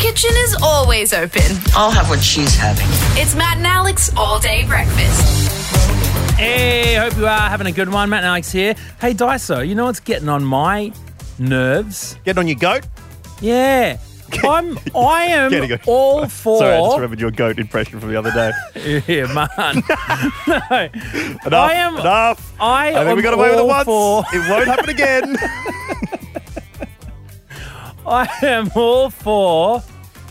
kitchen is always open. I'll have what she's having. It's Matt and Alex all day breakfast. Hey, hope you are having a good one. Matt and Alex here. Hey, Daiso, you know what's getting on my nerves? Get on your goat. Yeah. I'm, I am all for. Sorry, I just remembered your goat impression from the other day. Yeah, man. no. Enough. I am- enough. I I think am we got away with it once. for. It won't happen again. I am all for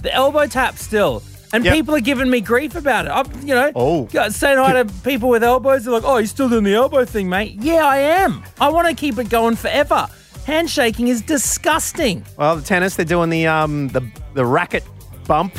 the elbow tap still. And Yep. people are giving me grief about it. I'm, you know, Oh. saying hi to people with elbows. They're like, oh, you're still doing the elbow thing, mate. Yeah, I am. I want to keep it going forever. Handshaking is disgusting. well, the tennis, they're doing the um the the racket bump,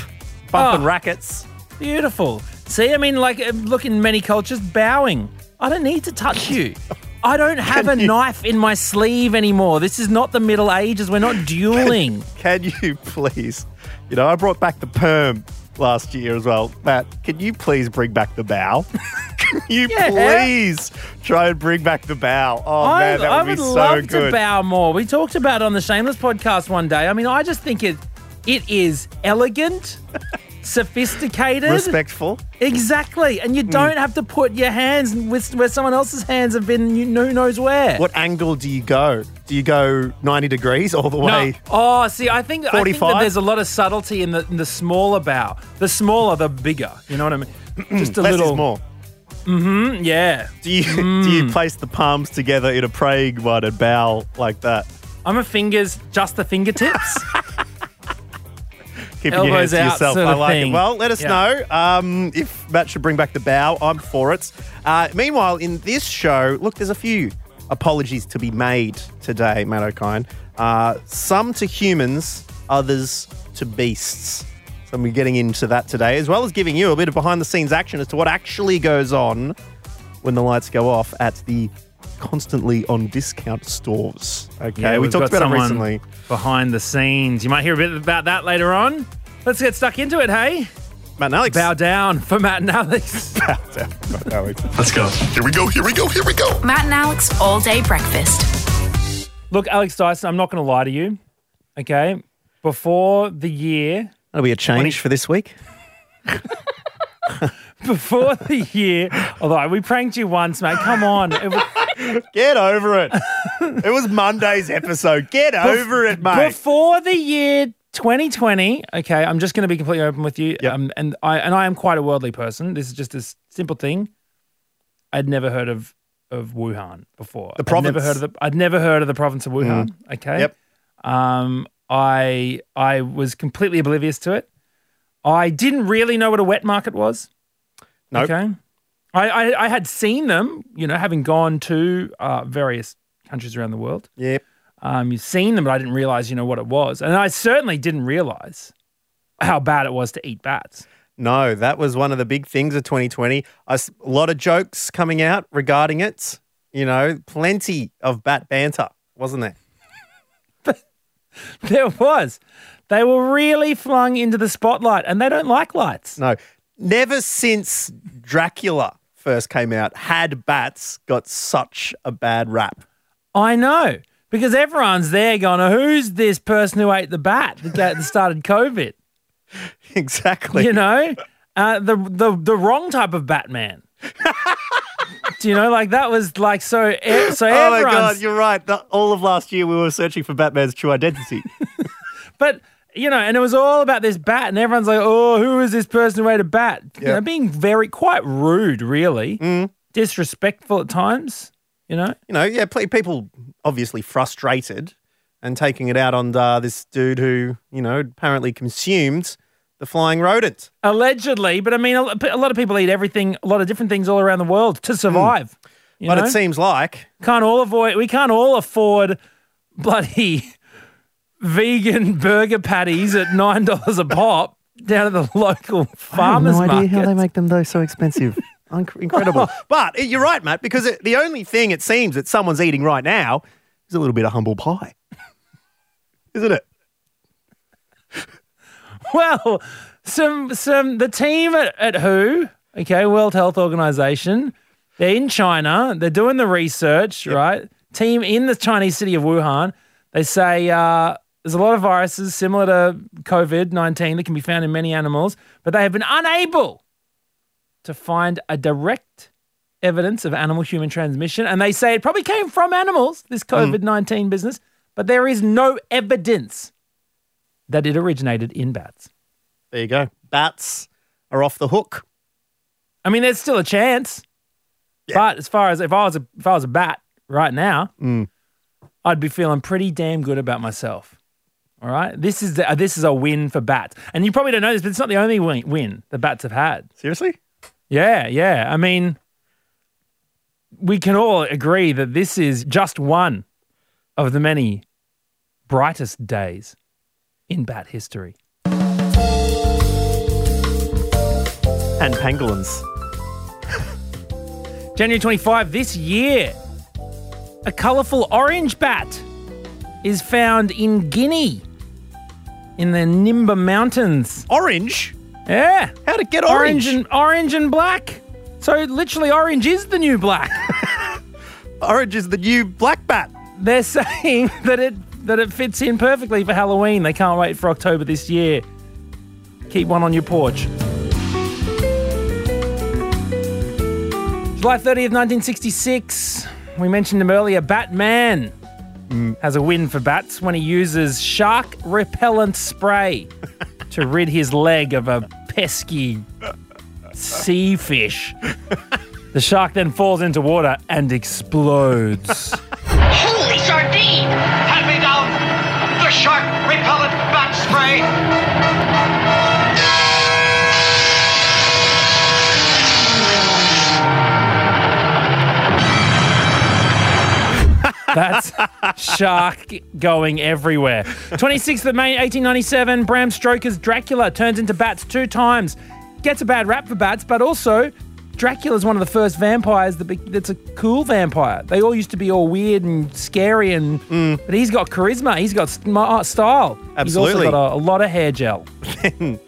bumping Oh. rackets. Beautiful. See, I mean, like, uh, look in many cultures, bowing. I don't need to touch you. I don't have a you- knife in my sleeve anymore. This is not the Middle Ages. We're not dueling. Can you please? You know, I brought back the perm last year as well. Matt, can you please bring back the bow? can you Yeah. please try and bring back the bow? Oh I, man, that would, I would be so love good. to bow more. We talked about it on the Shameless podcast one day. I mean, I just think it it is elegant, sophisticated, Respectful. exactly, and you don't have to put your hands with where someone else's hands have been. You, who knows where? What angle do you go? Do you go 90 degrees all the No. way? Oh, see, I think, I think that 45? there's a lot of subtlety in the in the smaller bow. The smaller, the bigger. You know what I mean? Just a Less little. is more. Mm, hmm. yeah. Do you do Mm. you place the palms together in a praying one and bow like that? I'm a fingers, just the fingertips. Keeping your hands to out yourself. sort I of like thing. it. Well, let us Yeah. know um, if Matt should bring back the bow. I'm for it. Uh, meanwhile, in this show, look, there's a few apologies to be made today, Matt Okine. Uh, some to humans, others to beasts. So we're getting into that today, as well as giving you a bit of behind the scenes action as to what actually goes on when the lights go off at the constantly on discount stores. Okay, Yeah, we talked about it recently. Behind the scenes. You might hear a bit about that later on. Let's get stuck into it, hey? Matt and Alex. Bow down for Matt and Alex. Bow down. Matt and Alex. Let's go. Here we go. Here we go. Here we go. Matt and Alex all day breakfast. Look, Alex Dyson, I'm not going to lie to you. Okay. Before the year, That'll be a change for this week. before the year, although we pranked you once, mate. Come on. It was, Get over it. it was Monday's episode. Get over it, mate. Before the year 2020, okay, I'm just going to be completely open with you. Yep. Um, and I and I am quite a worldly person. This is just a simple thing. I'd never heard of of Wuhan before. The I'd never province. Mm. heard of the I'd never heard of the province of Wuhan. Okay. Yep. Um, I I was completely oblivious to it. I didn't really know what a wet market was. Nope. Okay. I, I, I had seen them, you know, having gone to uh, various countries around the world. Yep. Um, you've seen them, but I didn't realize, you know, what it was. And I certainly didn't realize how bad it was to eat bats. No, that was one of the big things of 2020. A lot of jokes coming out regarding it. You know, plenty of bat banter, wasn't there? There was. They were really flung into the spotlight, and they don't like lights. No. Never since Dracula first came out had bats got such a bad rap. I know. Because everyone's there going, "Oh, who's this person who ate the bat that started COVID? Exactly. You know, uh, the, the, the wrong type of Batman. Do you know, like that was like so. e- So oh my God, you're right. The, all of last year we were searching for Batman's true identity. But you know, and it was all about this bat, and everyone's like, "Oh, who is this person who ate a bat?" You Yeah. know, being very quite rude, really Mm. disrespectful at times. You know, you know, yeah, ple- people obviously frustrated and taking it out on uh, this dude who, you know, apparently consumed the flying rodent. allegedly. But I mean, a lo- a lot of people eat everything, a lot of different things all around the world to survive. You Hmm. But know? it seems like can't all avoid. We can't all afford bloody vegan burger patties at nine dollars a pop down at the local farmers market. Idea how they make them though so expensive. Incredible. but uh, you're right, Matt, because it, the only thing it seems that someone's eating right now is a little bit of humble pie. Isn't it? Well, some some the team at, at WHO, okay, World Health Organization, they're in China. They're doing the research, right? Team in the Chinese city of Wuhan. They say uh, There's a lot of viruses similar to COVID 19 that can be found in many animals, but they have been unable to find a direct evidence of animal human transmission. And they say it probably came from animals, this mm. COVID 19 business, but there is no evidence that it originated in bats. There you go. Bats are off the hook. I mean, there's still a chance. But as far as if I was a if I was a bat right now, mm. I'd be feeling pretty damn good about myself. All right, this is the, uh, this is a win for bats, and you probably don't know this, but it's not the only win, win the bats have had. Seriously? Yeah, yeah. I mean, we can all agree that this is just one of the many brightest days in bat history. And pangolins. January 25 this year, a colourful orange bat is found in Guinea in the Nimba Mountains. Orange? Yeah. How'd it get Orange orange? and orange and black. So literally orange is the new black. Orange is the new black bat. They're saying that it that it fits in perfectly for Halloween. They can't wait for October this year. Keep one on your porch. July 30th, 1966. We mentioned him earlier. Batman Mm. has a win for bats when he uses shark repellent spray to rid his leg of a pesky sea fish. The shark then falls into water and explodes. Holy sardine! That's shark going everywhere. 26th of May, 1897, Bram Stoker's Dracula turns into bats two times. Gets a bad rap for bats, but also Dracula's one of the first vampires that be, that's a cool vampire. They all used to be all weird and scary, and mm. but he's got charisma. He's got smart uh, style. Absolutely. He's also got a, a lot of hair gel.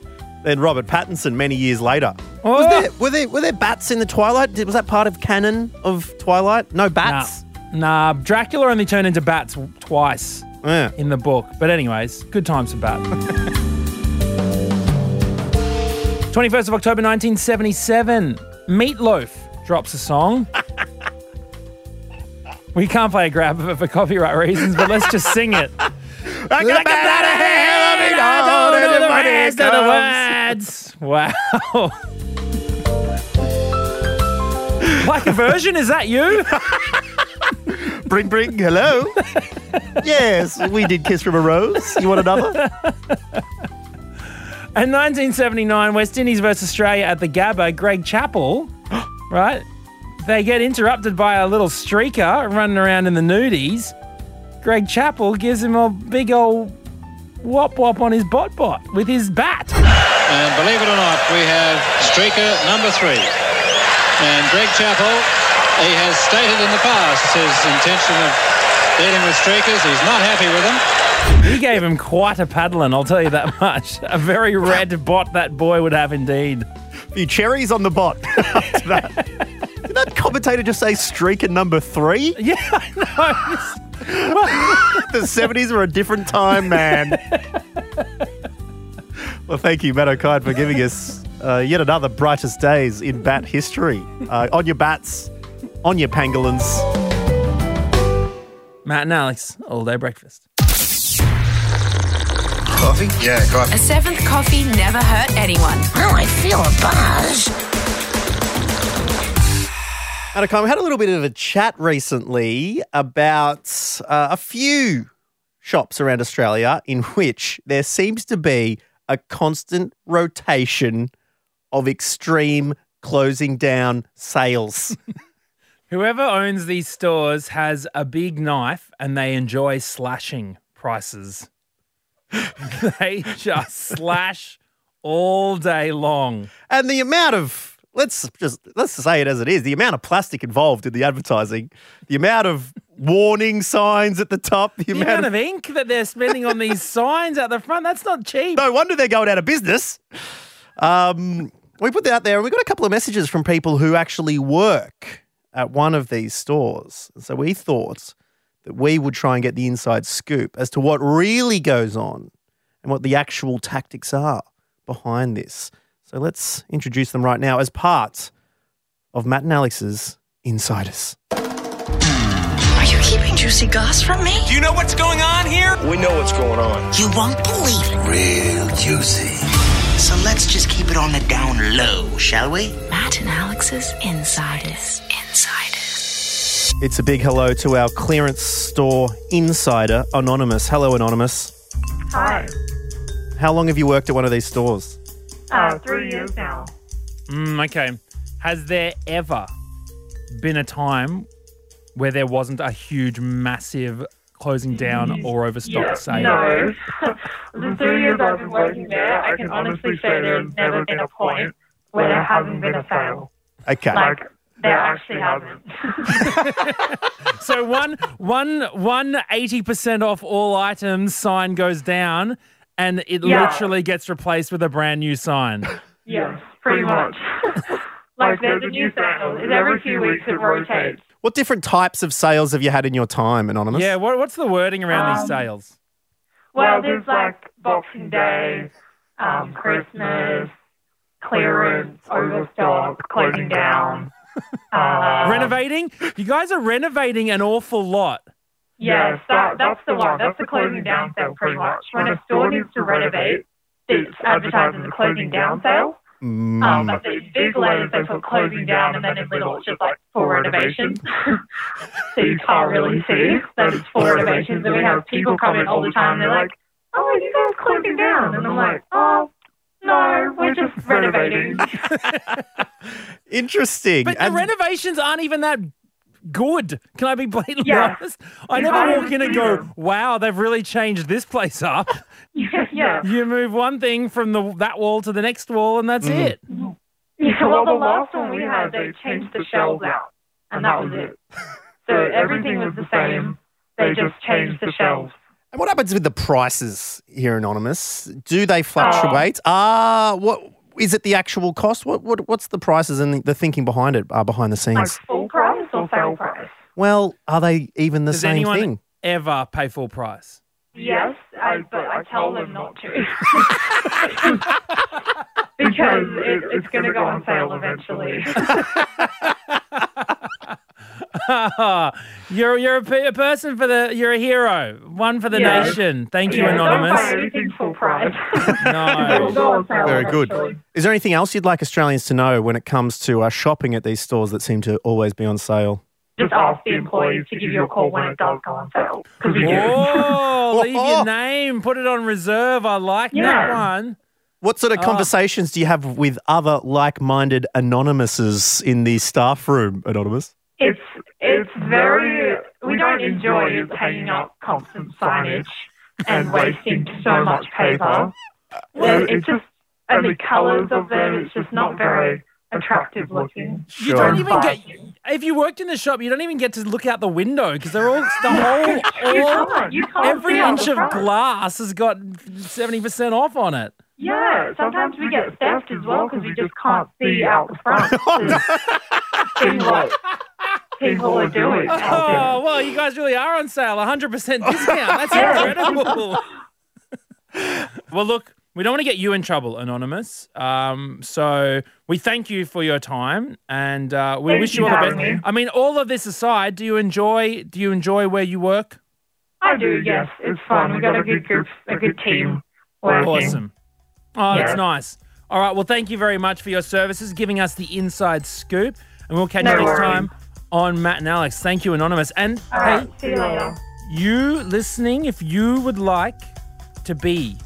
Then Robert Pattinson many years later. Oh. Was there, were there were there bats in the Twilight? Was that part of canon of Twilight? No bats. Nah, Dracula only turned into bats twice. Yeah. in the book. But anyways, good times for Bat. 21st of October 1977, Meat Loaf drops a song. we can't play a grab of it for copyright reasons, but let's just sing it. I got that ahead of all, I don't know the rest of the words. Wow. like a version, is that you? Bring, bring, hello. yes, we did Kiss from a Rose. You want another? In 1979, West Indies versus Australia at the Gabba, Greg Chappell, right? They get interrupted by a little streaker running around in the nudies. Greg Chappell gives him a big old wop wop on his bot bot with his bat. And believe it or not, we have streaker number three. And Greg Chappell, he has stated in the past his intention of dealing with streakers. He's not happy with them. He gave him quite a paddling, I'll tell you that much. A very red bot that boy would have indeed. few cherries on the bot after that. Did that commentator just say streaker number three? Yeah, I know. The 70s were a different time, man. well, thank you, Matt Okine, for giving us uh, yet another brightest days in bat history. Uh, on your bats, on your pangolins. Matt and Alex, all day breakfast. Coffee? Yeah, coffee. A seventh coffee never hurt anyone. Well, I feel a buzz. Matt Okine, we had a little bit of a chat recently about uh, a few shops around Australia in which there seems to be a constant rotation of extreme closing down sales. Whoever owns these stores has a big knife and they enjoy slashing prices. they just slash all day long. And the amount of let's just let's say it as it is, the amount of plastic involved in the advertising, the amount of warning signs at the top, the, The amount, amount of, of ink that they're spending on these signs out the front, that's not cheap. no wonder they're going out of business. Um, we put that out there and we got a couple of messages from people who actually work at one of these stores. So we thought that we would try and get the inside scoop as to what really goes on and what the actual tactics are behind this. So let's introduce them right now as part of Matt and Alex's Insiders. Are you keeping juicy goss from me? Do you know what's going on here? We know what's going on. You won't believe it. Real juicy. So let's just keep it on the down low, shall we? Matt and Alex's Insiders. Insiders. It's a big hello to our clearance store insider, Anonymous. Hello, Anonymous. Hi. How long have you worked at one of these stores? Uh, three years now. Mm, okay. Has there ever been a time where there wasn't a huge, massive closing down or overstock sale? No. the three years I've been working there, I can honestly say there's never been a point where there hasn't been a sale. Okay. Like, there actually hasn't. So one, one, one eighty percent off all items sign goes down, and it Yeah. literally gets replaced with a brand new sign. yes, pretty much. like, there's a new sale. It's every few weeks it rotates. What different types of sales have you had in your time, Anonymous? Yeah. What, what's the wording around these Um, sales? Well, there's like Boxing Day, um, Christmas, clearance, overstock, closing down. Uh, Renovating? You guys are renovating an awful lot. Yes, that, that's the one. That's the closing down sale, pretty much. When a store needs to renovate, it's advertised as a closing down sale. Mm, Um, but these big letters, they put closing down, and then in little, it's just like for renovation. so you can't really see that it's for renovations. And we have people come in all the time, they're like, oh, you guys closing down? And I'm like, oh, no, we're just renovating. interesting. But the renovations aren't even that good. Can I be blatantly Yeah. honest? I never can't walk in and go, them. "Wow, they've really changed this place up." yeah, yeah. you move one thing from the that wall to the next wall, and that's Mm. it. Yeah, well, the last one we had, they changed the shelves out, and that was it. So everything was the same. They just changed the shelves. And what happens with the prices here, Anonymous? Do they fluctuate? Oh. Ah, what is it? The actual cost? What, what what's the prices and the, the thinking behind it? Uh, behind the Like scenes? Full price sale price? Well, are they even the Does same anyone thing? ever pay full price? Yes, I, but I tell them not to. because it, it's going to go on sale eventually. you're you're a, a person for the you're a hero, one for the Yeah. nation. Thank you, yeah, Don't buy anonymous. full price. No. It'll go on sale Very good. eventually. Is there anything else you'd like Australians to know when it comes to uh, shopping at these stores that seem to always be on sale? Just ask the employees to give you a call when it does go on sale. Because we do. Oh, leave your name, put it on reserve. I like that one. What sort of Ah. conversations do you have with other like-minded anonymouses in the staff room, Anonymous? It's it's very uh, we don't enjoy hanging up constant signage and wasting so much paper. Well, it's just and the colours of them, it's just not very attractive looking. You don't even get. If you worked in the shop, you don't even get to look out the window because they're all the whole, You all can't. You can't every inch of glass has got seventy percent off on it. Yeah, sometimes we get theft as well because we just can't see out the front. Oh, to people are doing. out. Oh well, you guys really are on sale, hundred percent discount. That's incredible. well, look, we don't want to get you in trouble, anonymous. Um, so we thank you for your time, and uh, we Thank wish you you all the best. me. I mean, all of this aside, do you enjoy? Do you enjoy where you work? I do, yes. It's fun. We got a good group, a good team working. Awesome. Oh, that's Yeah. nice. All right. Well, thank you very much for your services, giving us the inside scoop, and we'll catch No you next worries. time on Matt and Alex. Thank you, anonymous. And All hey, right, see you later. you listening, if you would like to be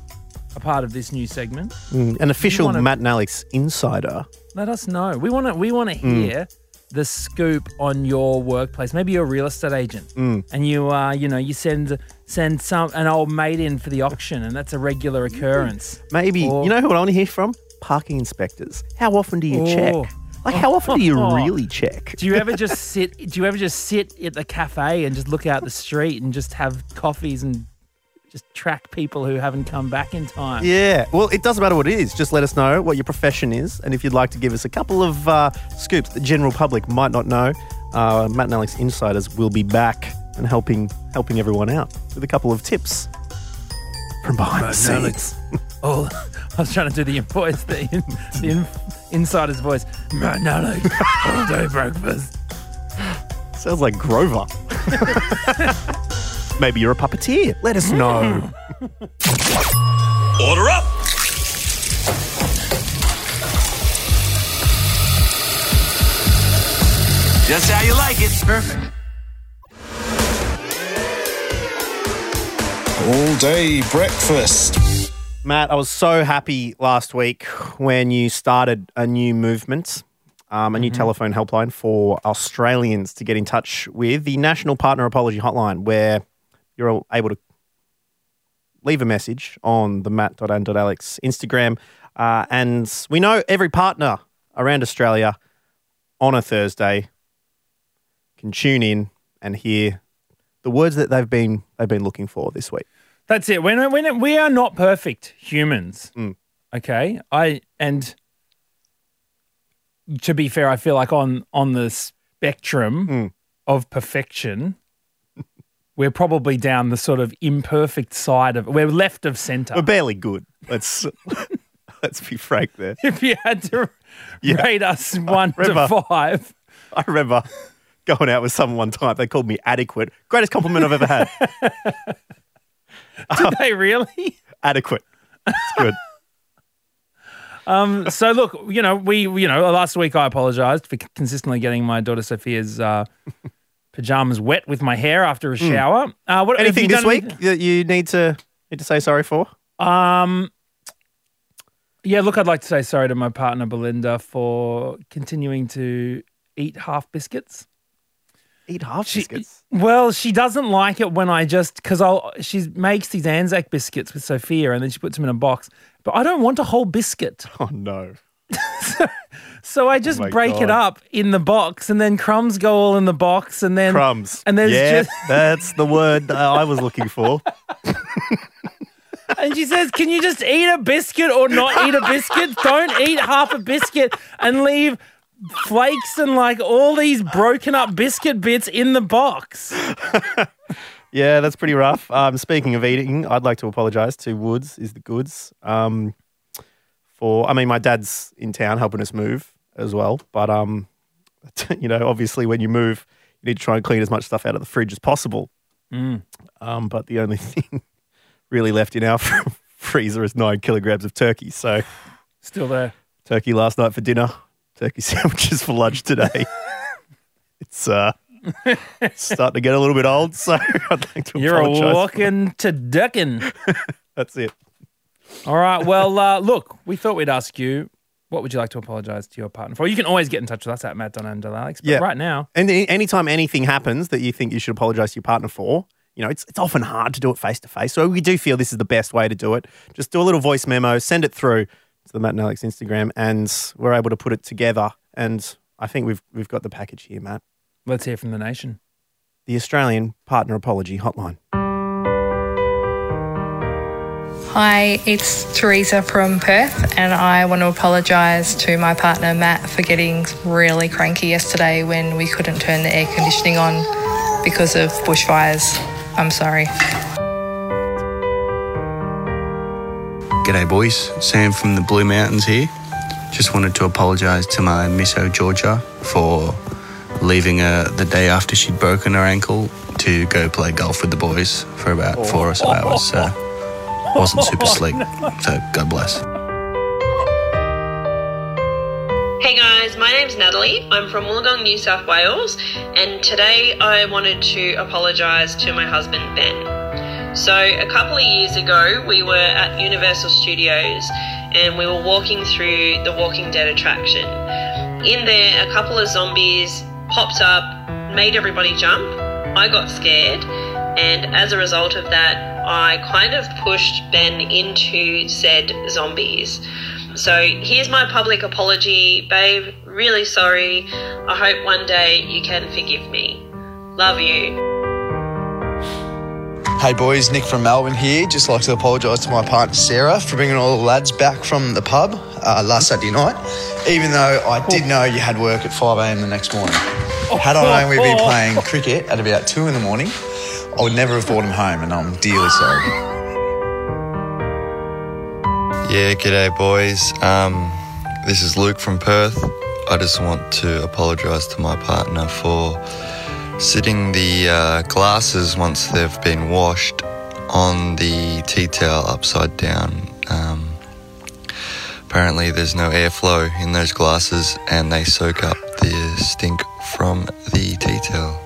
a part of this new segment, Mm, an official wanna- Matt and Alex insider. let us know. We want to. We want to Mm. hear the scoop on your workplace. Maybe you're a real estate agent, Mm. and you, uh, you know, you send send some an old mate in for the auction, and that's a regular occurrence. Maybe Or- you know who I want to hear from? Parking inspectors. How often do you Oh. check? Like, how often do you Oh. really check? Do you ever just sit? Do you ever just sit at the cafe and just look out the street and just have coffees and just track people who haven't come back in time? Yeah. Well, it doesn't matter what it is. Just let us know what your profession is, and if you'd like to give us a couple of uh, scoops the general public might not know, uh, Matt and Alex Insiders will be back and helping helping everyone out with a couple of tips from behind the Matt and Alex. scenes. I was trying to do the voice, the, in, the in, insider's voice. Matt and Alex, all day breakfast. Sounds like Grover. Maybe you're a puppeteer. Let us know. Hmm. Order up. Just how you like it. Perfect. All day breakfast. Matt, I was so happy last week when you started a new movement, um, a new telephone helpline for Australians to get in touch with the National Partner Apology Hotline, where you're able to leave a message on the matt.and.alex Instagram. Uh, and we know every partner around Australia on a Thursday can tune in and hear the words that they've been they've been looking for this week. That's it. When, when we are not perfect humans, Mm. okay. I and to be fair, I feel like on on the spectrum Mm. of perfection, we're probably down the sort of imperfect side of. We're left of center. We're barely good. Let's let's be frank there. if you had to Yeah. rate us one to five, I remember going out with someone one time. They called me adequate. Greatest compliment I've ever had. did they really? adequate. It's good. Um, so look, you know, we, you know, last week I apologized for consistently getting my daughter Sophia's uh, pajamas wet with my hair after a shower. Uh, what Hmm. Anything this week that you need to need to say sorry for? Um, yeah, look, I'd like to say sorry to my partner Belinda for continuing to eat half biscuits. Eat half She- biscuits. Well, she doesn't like it when I just because I'll she makes these Anzac biscuits with Sophia and then she puts them in a box. But I don't want a whole biscuit, Oh no. so I just oh my break it up in the box, and then crumbs go all in the box, and then Crumbs. And there's yeah, just that's the word that I was looking for. and she says, "Can you just eat a biscuit or not eat a biscuit? Don't eat half a biscuit and leave." Flakes and like all these broken up biscuit bits in the box. Yeah, that's pretty rough. Um, speaking of eating, I'd like to apologise to Woods is the goods. Um, for I mean, my dad's in town helping us move as well, but um, you know, obviously when you move, you need to try and clean as much stuff out of the fridge as possible. Mm. Um, but the only thing really left in our freezer is nine kilograms of turkey. So Still there. turkey last night for dinner, turkey sandwiches for lunch today. it's uh, starting to get a little bit old, so I'd like to You're a apologise. walking to ducking. That's it. All right. Well, uh, look, we thought we'd ask you, what would you like to apologise to your partner for? You can always get in touch with us at Matt Donna and Alex. But Yeah. right now, And any- anytime anything happens that you think you should apologize to your partner for, you know, it's, it's often hard to do it face to face. So we do feel this is the best way to do it. Just do a little voice memo, send it through to the Matt and Alex Instagram, and we're able to put it together. And I think we've we've got the package here, Matt. let's hear from the nation. The Australian Partner Apology Hotline. Hi, it's Teresa from Perth, and I want to apologise to my partner Matt for getting really cranky yesterday when we couldn't turn the air conditioning on because of bushfires. I'm sorry. G'day, boys. Sam from the Blue Mountains here. Just wanted to apologise to my Misso Georgia for leaving her the day after she'd broken her ankle to go play golf with the boys for about four or so hours. So wasn't super slick. So God bless. Hey guys, my name's Natalie. I'm from Wollongong, New South Wales, and today I wanted to apologise to my husband Ben. So, a couple of years ago, we were at Universal Studios and we were walking through the Walking Dead attraction. In there, a couple of zombies popped up, made everybody jump. I got scared, and as a result of that, I kind of pushed Ben into said zombies. So here's my public apology, babe. Really sorry. I hope one day you can forgive me. Love you. Hey boys, Nick from Melbourne here. Just like to apologise to my partner Sarah for bringing all the lads back from the pub uh, last Saturday night, even though I did know you had work at 5am the next morning. Had I known we'd be playing cricket at about two in the morning, I would never have brought him home, and I'm dearly sorry. Yeah, g'day, boys. Um, this is Luke from Perth. I just want to apologise to my partner for sitting the uh, glasses once they've been washed on the tea towel upside down. Um, apparently, there's no airflow in those glasses and they soak up the stink from the tea towel.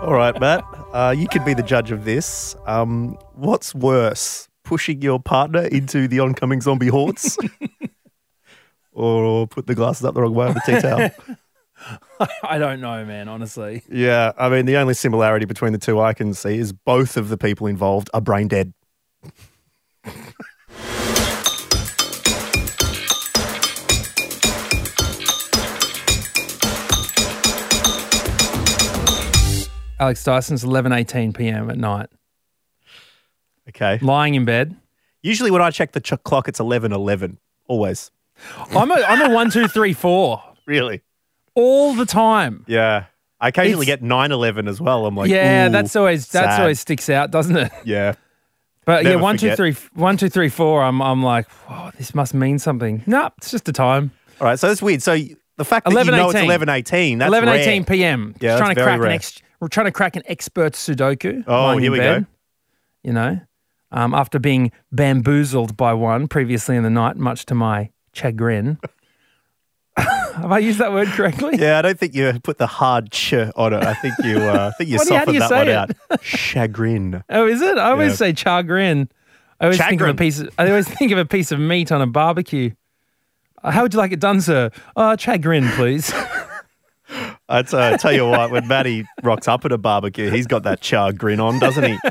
All right, Matt. Uh, you could be the judge of this. Um, what's worse, pushing your partner into the oncoming zombie hordes, or put the glasses up the wrong way on the tea towel? I don't know, man. Honestly, Yeah, I mean, the only similarity between the two I can see is both of the people involved are brain dead. Alex Dyson's 11:18 p.m. at night, Okay. lying in bed. Usually, when I check the ch- clock, it's eleven eleven. Always. I'm a I'm a one two three four Really? All the time. Yeah. I occasionally It's- get nine eleven as well. I'm like, yeah, that's always that's sad. always sticks out, doesn't it? Yeah. But yeah, Never one two three one two three four. I'm I'm like, oh, this must mean something. No, it's just a time. All right. So that's weird. So the fact that 11, you know it's 18. eleven eighteen. That's 11 rare. 18 p.m. Yeah, trying to crack rare. an ex- we're trying to crack an expert Sudoku. Oh, here we bed, go. You know, um, after being bamboozled by one previously in the night, much to my chagrin. Have I used that word correctly? Yeah, I don't think you put the hard ch on it. I think you, uh, I think you What do you- how do softened you that say one it? out. Chagrin. Oh, is it? I always Yeah. say chagrin. I always think of a Chagrin. piece. Of, I always think of a piece of meat on a barbecue. Uh, How would you like it done, sir? Uh, chagrin, please. Uh, tell you what, when Matty rocks up at a barbecue, he's got that char grin on, doesn't he?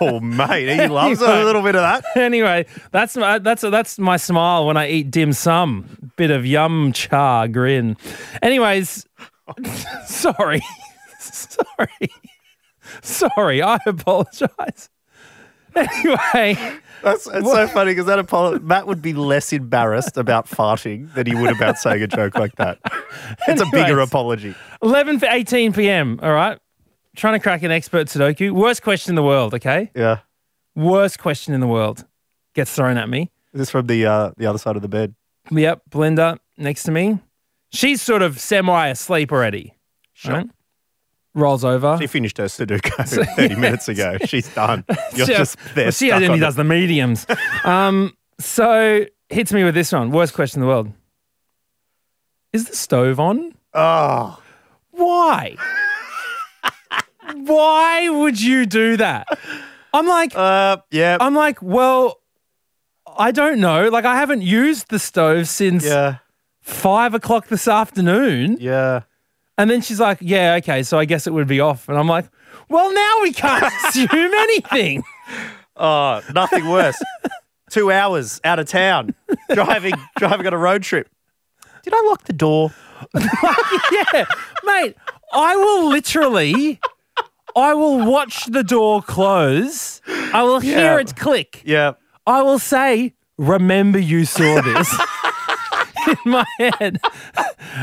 Oh, mate, he loves Anyway. a little bit of that. anyway, that's my that's that's my smile when I eat dim sum. Bit of yum char grin. Anyways, sorry, sorry, sorry. I apologize. Anyway, That's it's so funny because that apolo- Matt would be less embarrassed about farting than he would about saying a joke like that. It's a bigger apology. eleven for eighteen p.m. All right, trying to crack an expert Sudoku. Worst question in the world. Okay, Yeah. worst question in the world gets thrown at me. Is this from the uh, the other side of the bed? Yep, Belinda next to me. She's sort of semi asleep already. Right? Rolls over. She finished her Sudoku 30 minutes ago. She's done. You're She- just there. well, she only on does it. the mediums. um, so hits me with this one. Worst question in the world. Is the stove on? Oh. Why? Why would you do that? I'm like, uh, yeah. I'm like, well, I don't know. Like, I haven't used the stove since Yeah. five o'clock this afternoon. Yeah. And then she's like, yeah, okay, so I guess it would be off. And I'm like, well, now we can't assume anything. Oh, nothing worse. Two hours out of town, driving driving on a road trip. Did I lock the door? yeah, mate, I will literally, I will watch the door close. I will hear Yeah. it click. Yeah. I will say, remember you saw this. In my head,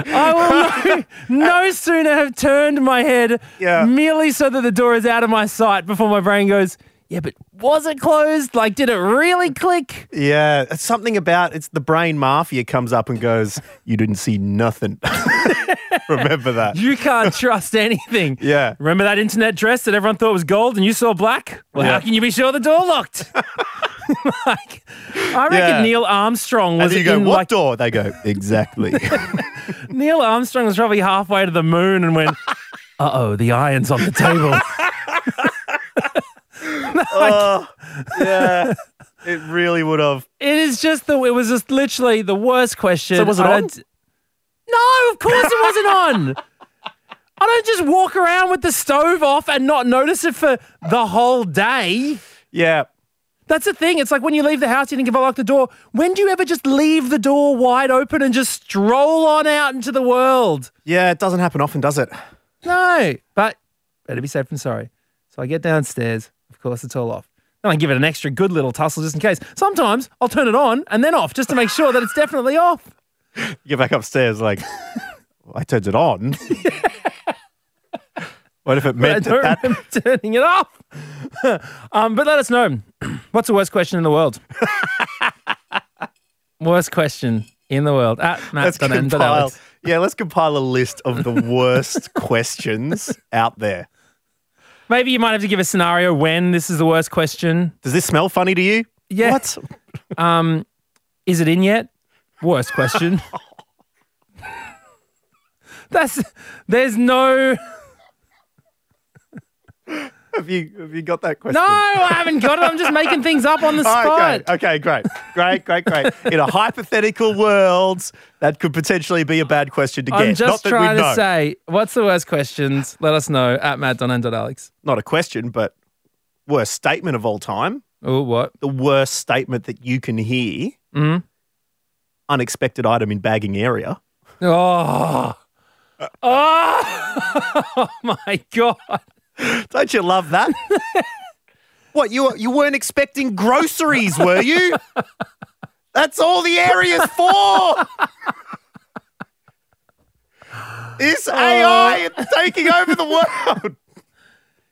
I will no, no sooner have turned my head Yeah. merely so that the door is out of my sight before my brain goes, yeah, but was it closed? Like, did it really click? Yeah. It's something about it's the brain mafia comes up and goes, You didn't see nothing. Remember that. You can't trust anything. Yeah. Remember that internet dress that everyone thought was gold and you saw black? Well, Yeah. how can you be sure the door locked? like, I reckon Yeah. Neil Armstrong was then you go, What like door? They go, Exactly. Neil Armstrong was probably halfway to the moon and went, "Uh oh, the iron's on the table." oh, yeah. It really would have. It is just the. It was just literally the worst question. So was it on? No, of course it wasn't on. I don't just walk around with the stove off and not notice it for the whole day. Yeah. That's the thing. It's like when you leave the house, you think if I lock the door. When do you ever just leave the door wide open and just stroll on out into the world? Yeah, it doesn't happen often, does it? No, but better be safe than sorry. So I get downstairs. Of course, it's all off. Then I give it an extra good little tussle just in case. Sometimes I'll turn it on and then off just to make sure that it's definitely off. You get back upstairs, like, I turned it on. what if it But I meant don't that? turning it off. um, but let us know. What's the worst question in the world? worst question in the world. At Matt let's compile, yeah, let's compile a list of the worst questions out there. Maybe you might have to give a scenario when this is the worst question. Does this smell funny to you? Yeah. What? Um, is it in yet? Worst question. That's there's no Have you have you got that question? no. I haven't got it. I'm just making things up on the Oh, spot. okay, okay, great, great, great, great. In a hypothetical world, that could potentially be a bad question to get. I'm just that trying to say, what's the worst questions? Let us know at matt.and.alex. not a question, but worst statement of all time. Oh, what? The worst statement that you can hear. Mm. Unexpected item in bagging area. Oh. Oh my god. Don't you love that? what you you weren't expecting groceries, were you? That's all the area's for. Oh. Is AI taking over the world?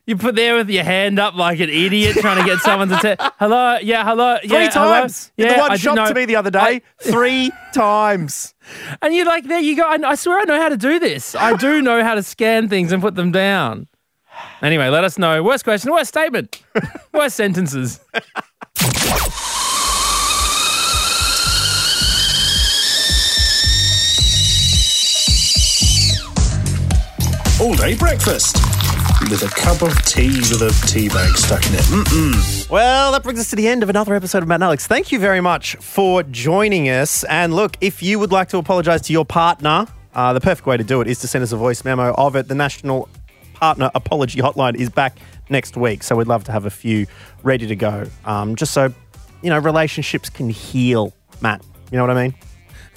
You put there with your hand up like an idiot trying to get someone to say hello. Yeah, hello. Three yeah, hello? times. Yeah, the one I shot to me the other day. Three times. And you're like, there you go. I, I swear I know how to do this. I do know how to scan things and put them down. Anyway, let us know. Worst question, worst statement, worst sentences. All day breakfast with a cup of tea with a tea bag stuck in it. Mm-mm. Well, that brings us to the end of another episode of Matt and Alex. Thank you very much for joining us. And look, if you would like to apologise to your partner, uh, the perfect way to do it is to send us a voice memo of it. The National Partner Apology Hotline is back next week, so we'd love to have a few ready to go, um, just so you know relationships can heal. Matt, you know what I mean?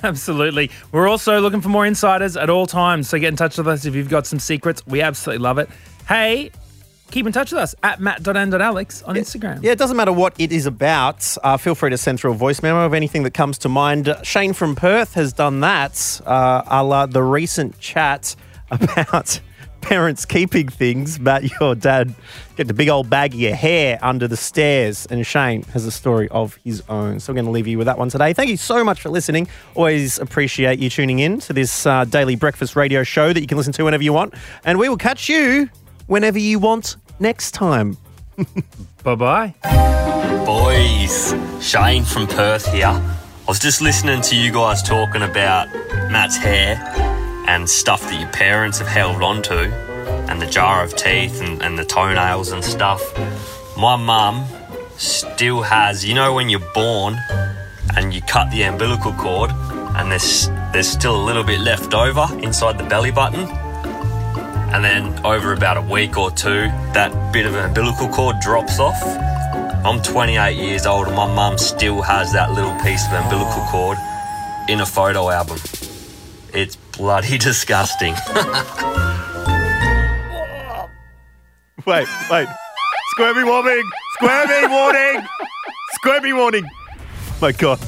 Absolutely. We're also looking for more insiders at all times. So get in touch with us if you've got some secrets. We absolutely love it. Hey, keep in touch with us at matt.and.alex on Instagram. Yeah, it doesn't matter what it is about. Uh, feel free to send through a voice memo of anything that comes to mind. Shane from Perth has done that, uh, a la the recent chat about parents keeping things. Matt, your dad get the big old bag of your hair under the stairs, and Shane has a story of his own. So we're going to leave you with that one today. Thank you so much for listening. Always appreciate you tuning in to this uh, daily breakfast radio show that you can listen to whenever you want. And we will catch you whenever you want next time. Bye bye. Boys, Shane from Perth here. I was just listening to you guys talking about Matt's hair and stuff that your parents have held onto, and the jar of teeth and, and the toenails and stuff. My mum still has, you know, when you're born and you cut the umbilical cord, and there's there's still a little bit left over inside the belly button. And then over about a week or two, that bit of umbilical cord drops off. I'm 28 years old and my mum still has that little piece of umbilical oh. cord in a photo album. It's bloody disgusting. Wait, wait. Squirmy warning! Squirmy warning! Squirmy warning! My God.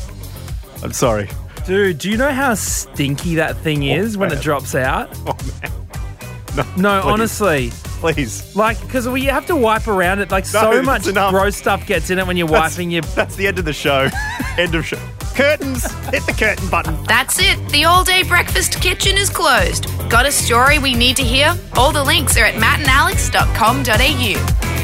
I'm sorry. Dude, do you know how stinky that thing oh, is when it drops out? Oh, man. No, No, please. honestly. Please. Like, because we have to wipe around it. Like, No, so much enough. gross stuff gets in it when you're That's- wiping your. That's the end of the show. end of show. Curtains! Hit the curtain button. That's it. The all day breakfast kitchen is closed. Got a story we need to hear? All the links are at mattandalex.com.au.